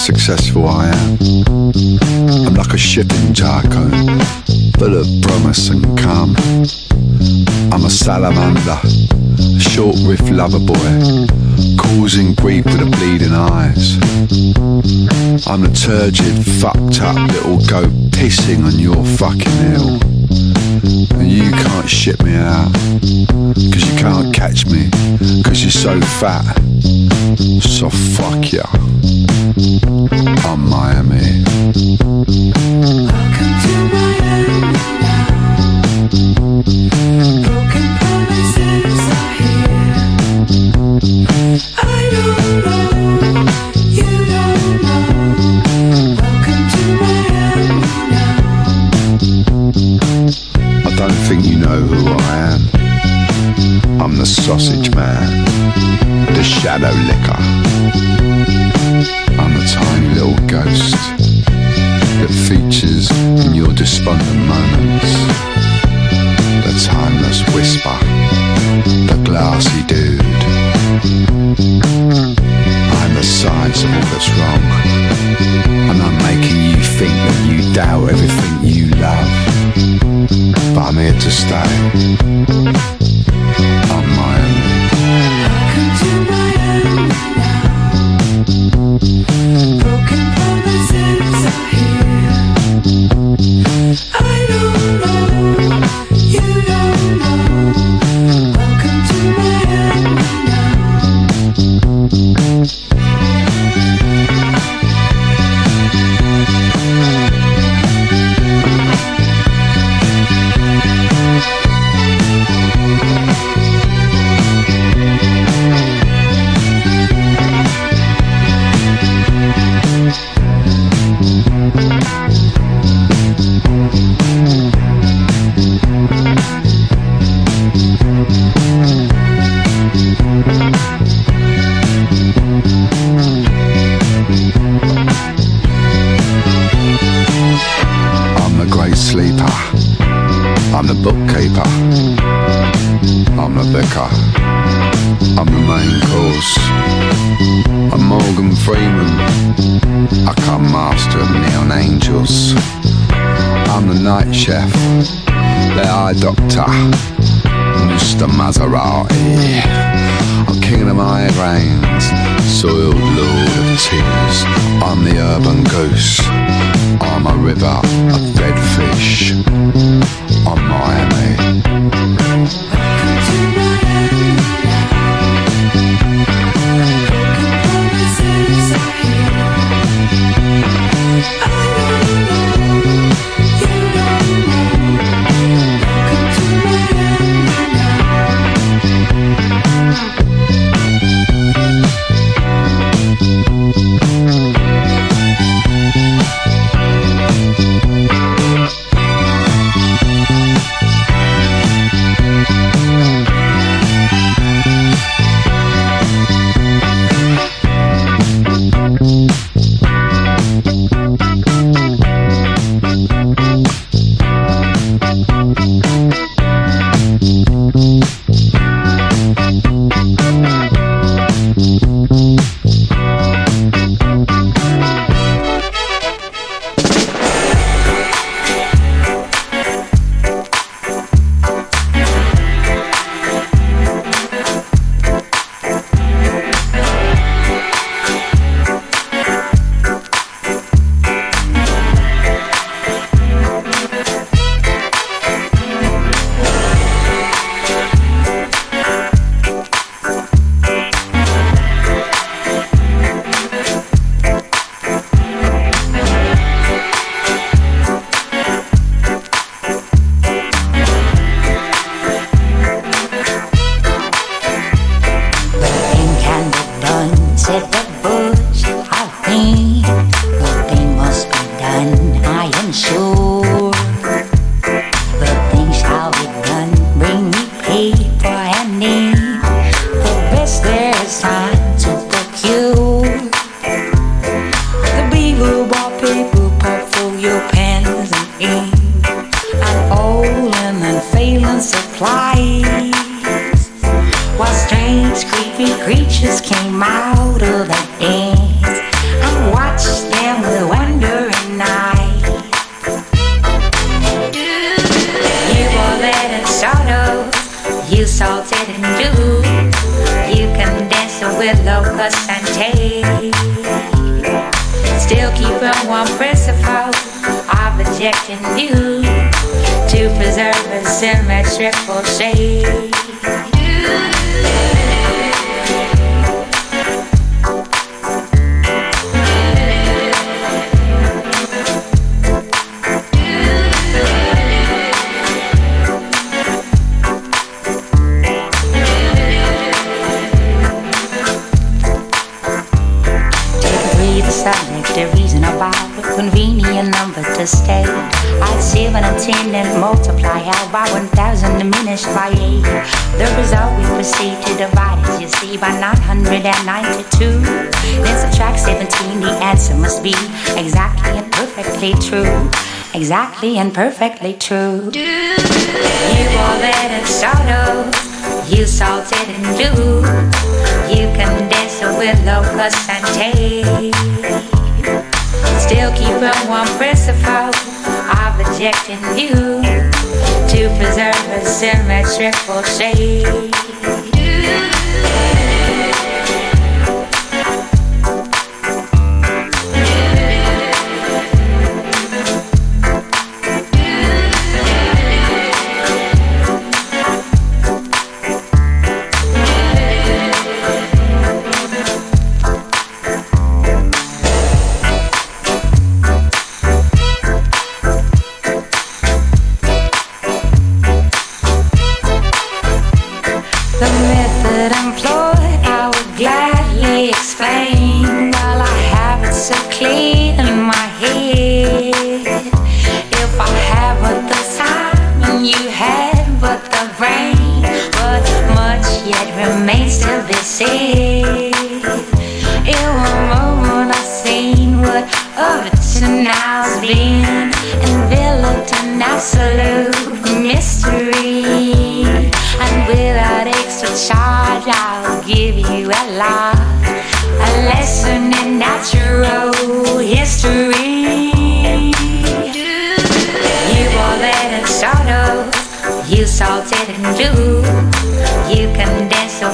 successful I am. I'm like a shipping tycoon, full of promise and calm. I'm a salamander, a short riff lover boy, causing grief with the bleeding eyes. I'm the turgid, fucked up little goat pissing on your fucking hill. And you can't ship me out, cause you can't catch me, cause you're so fat. So fuck ya. I don't think you know who I am. I'm the sausage man, the shadow licker. I'm a tiny little ghost that features in your despondent moments. The timeless whisper, the glassy dude. I'm the science of all that's wrong, and I'm making you think that you doubt everything you love but I'm here to stay. one principle of rejecting you to preserve a symmetrical shape. By 992. Then subtract 17, the answer must be exactly and perfectly true. Exactly and perfectly true. You let it shadow, you salted and blue. You can dance with locust and tape. Still keep keeping one principle of rejecting you to preserve a symmetrical shape do, do.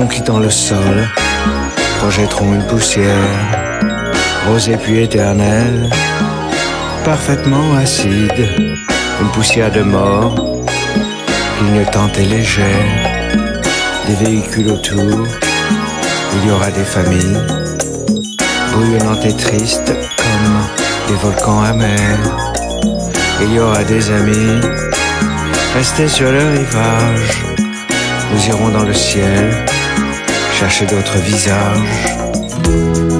quittant le sol, projetteront une poussière, rose et puis éternelle, parfaitement acide, une poussière de mort, clignotante et légère, des véhicules autour, il y aura des familles, bouillonnantes et tristes comme des volcans amers, il y aura des amis, restés sur le rivage, nous irons dans le ciel, chercher d'autres visages.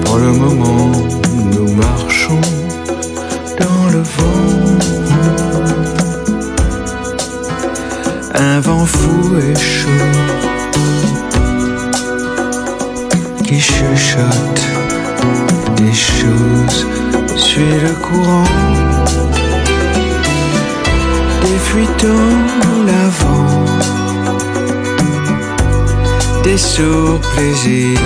Pour le moment, nous marchons dans le vent. Un vent fou et chaud qui chuchote des choses, suit le courant des fuites en des sourds plaisirs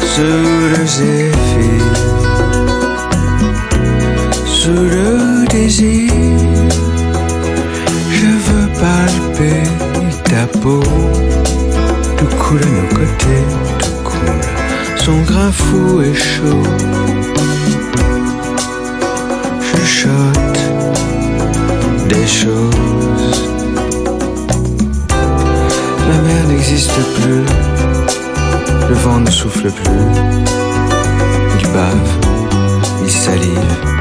sous le zéphyr, sous le désir. Je veux palper ta peau, tout coule à nos côtés, tout coule. Son grain fou et chaud, plus, le vent ne souffle plus. Il bave, il salive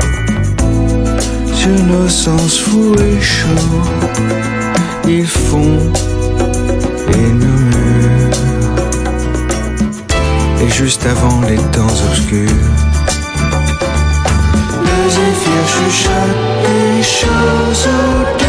sens fou et chaud. Ils font et murmurent. Et juste avant les temps obscurs, le zéphyr chuchote des choses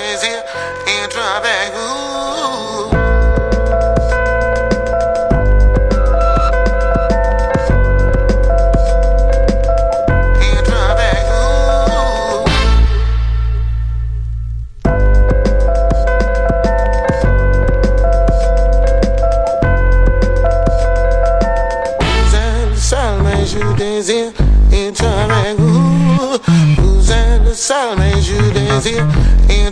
Désir, entra avec vous.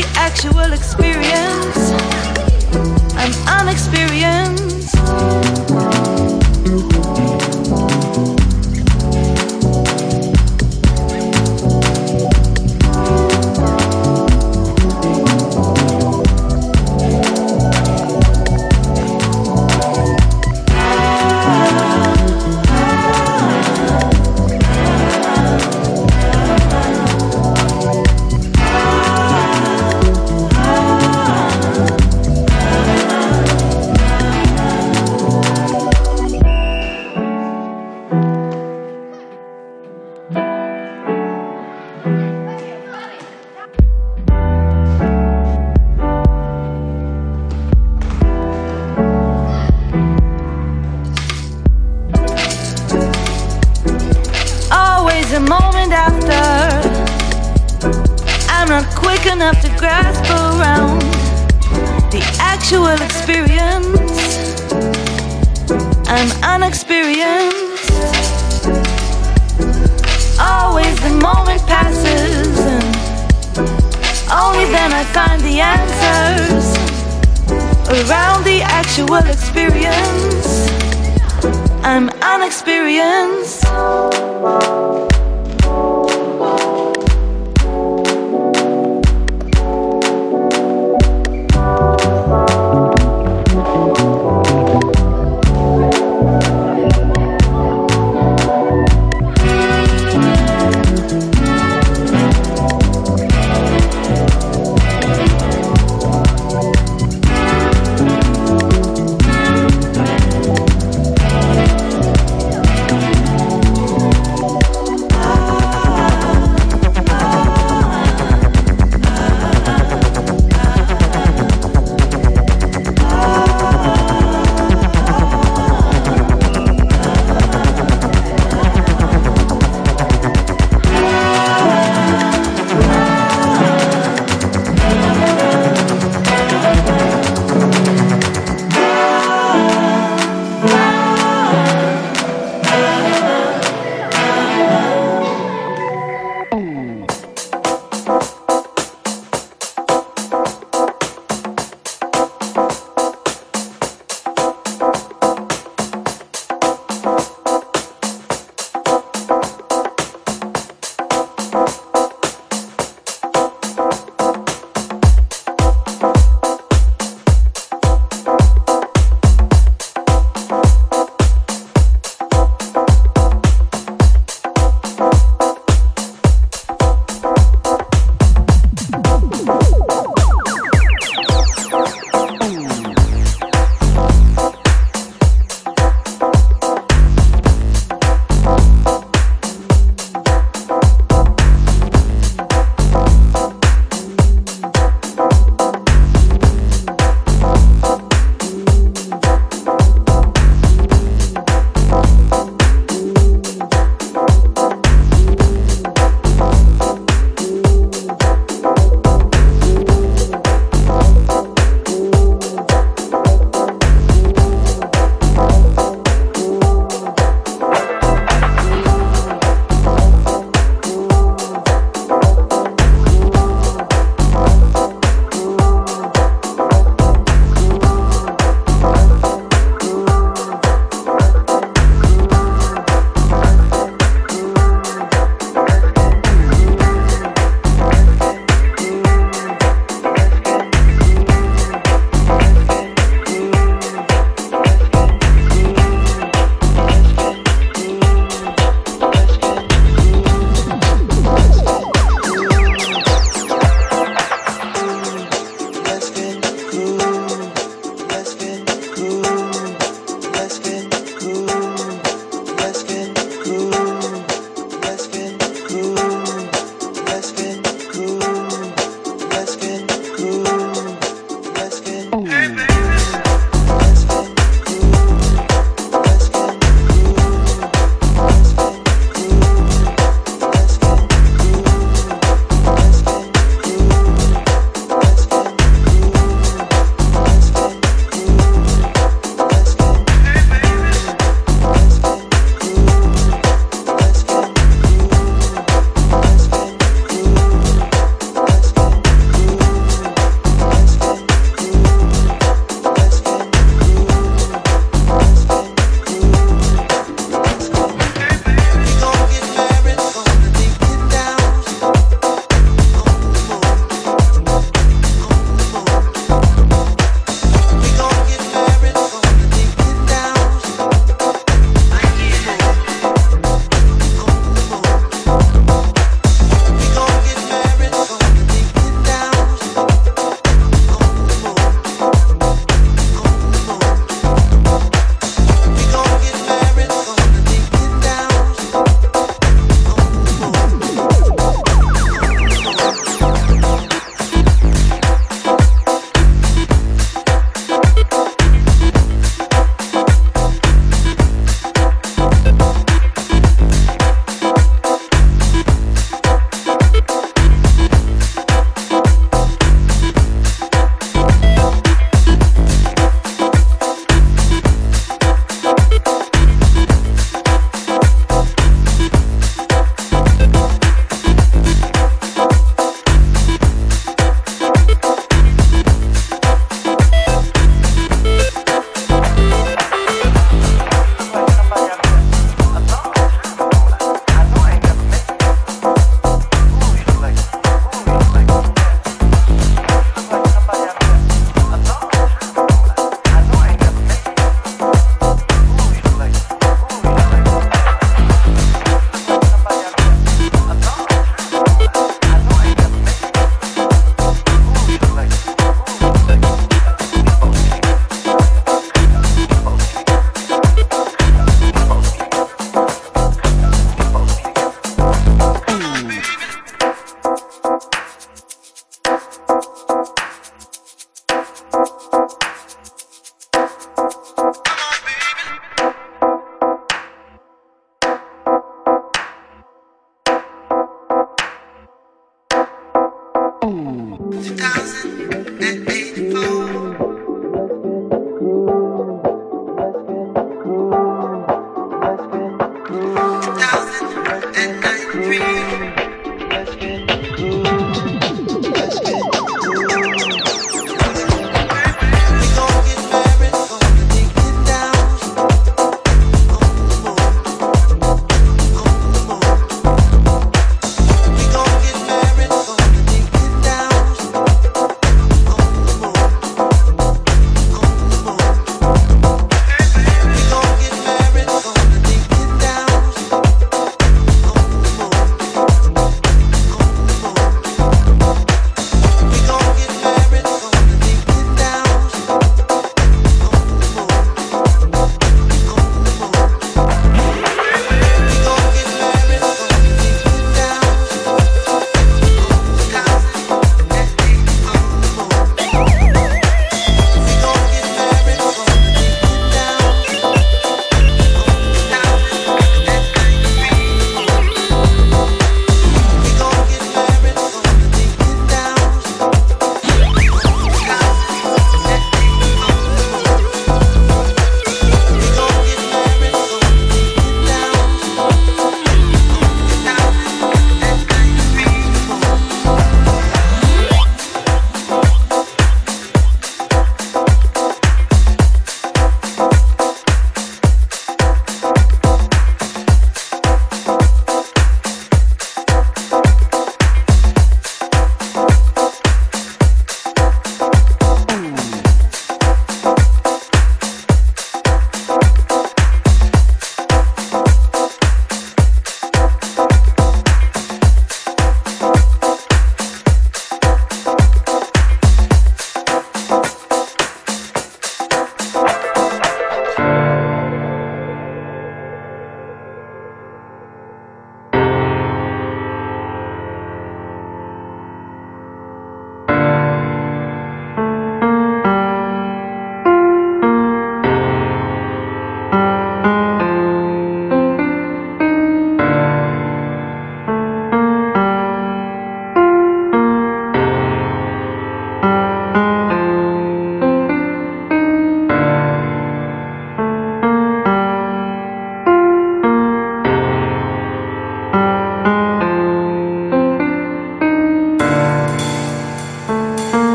the actual experience. I'm unexperienced.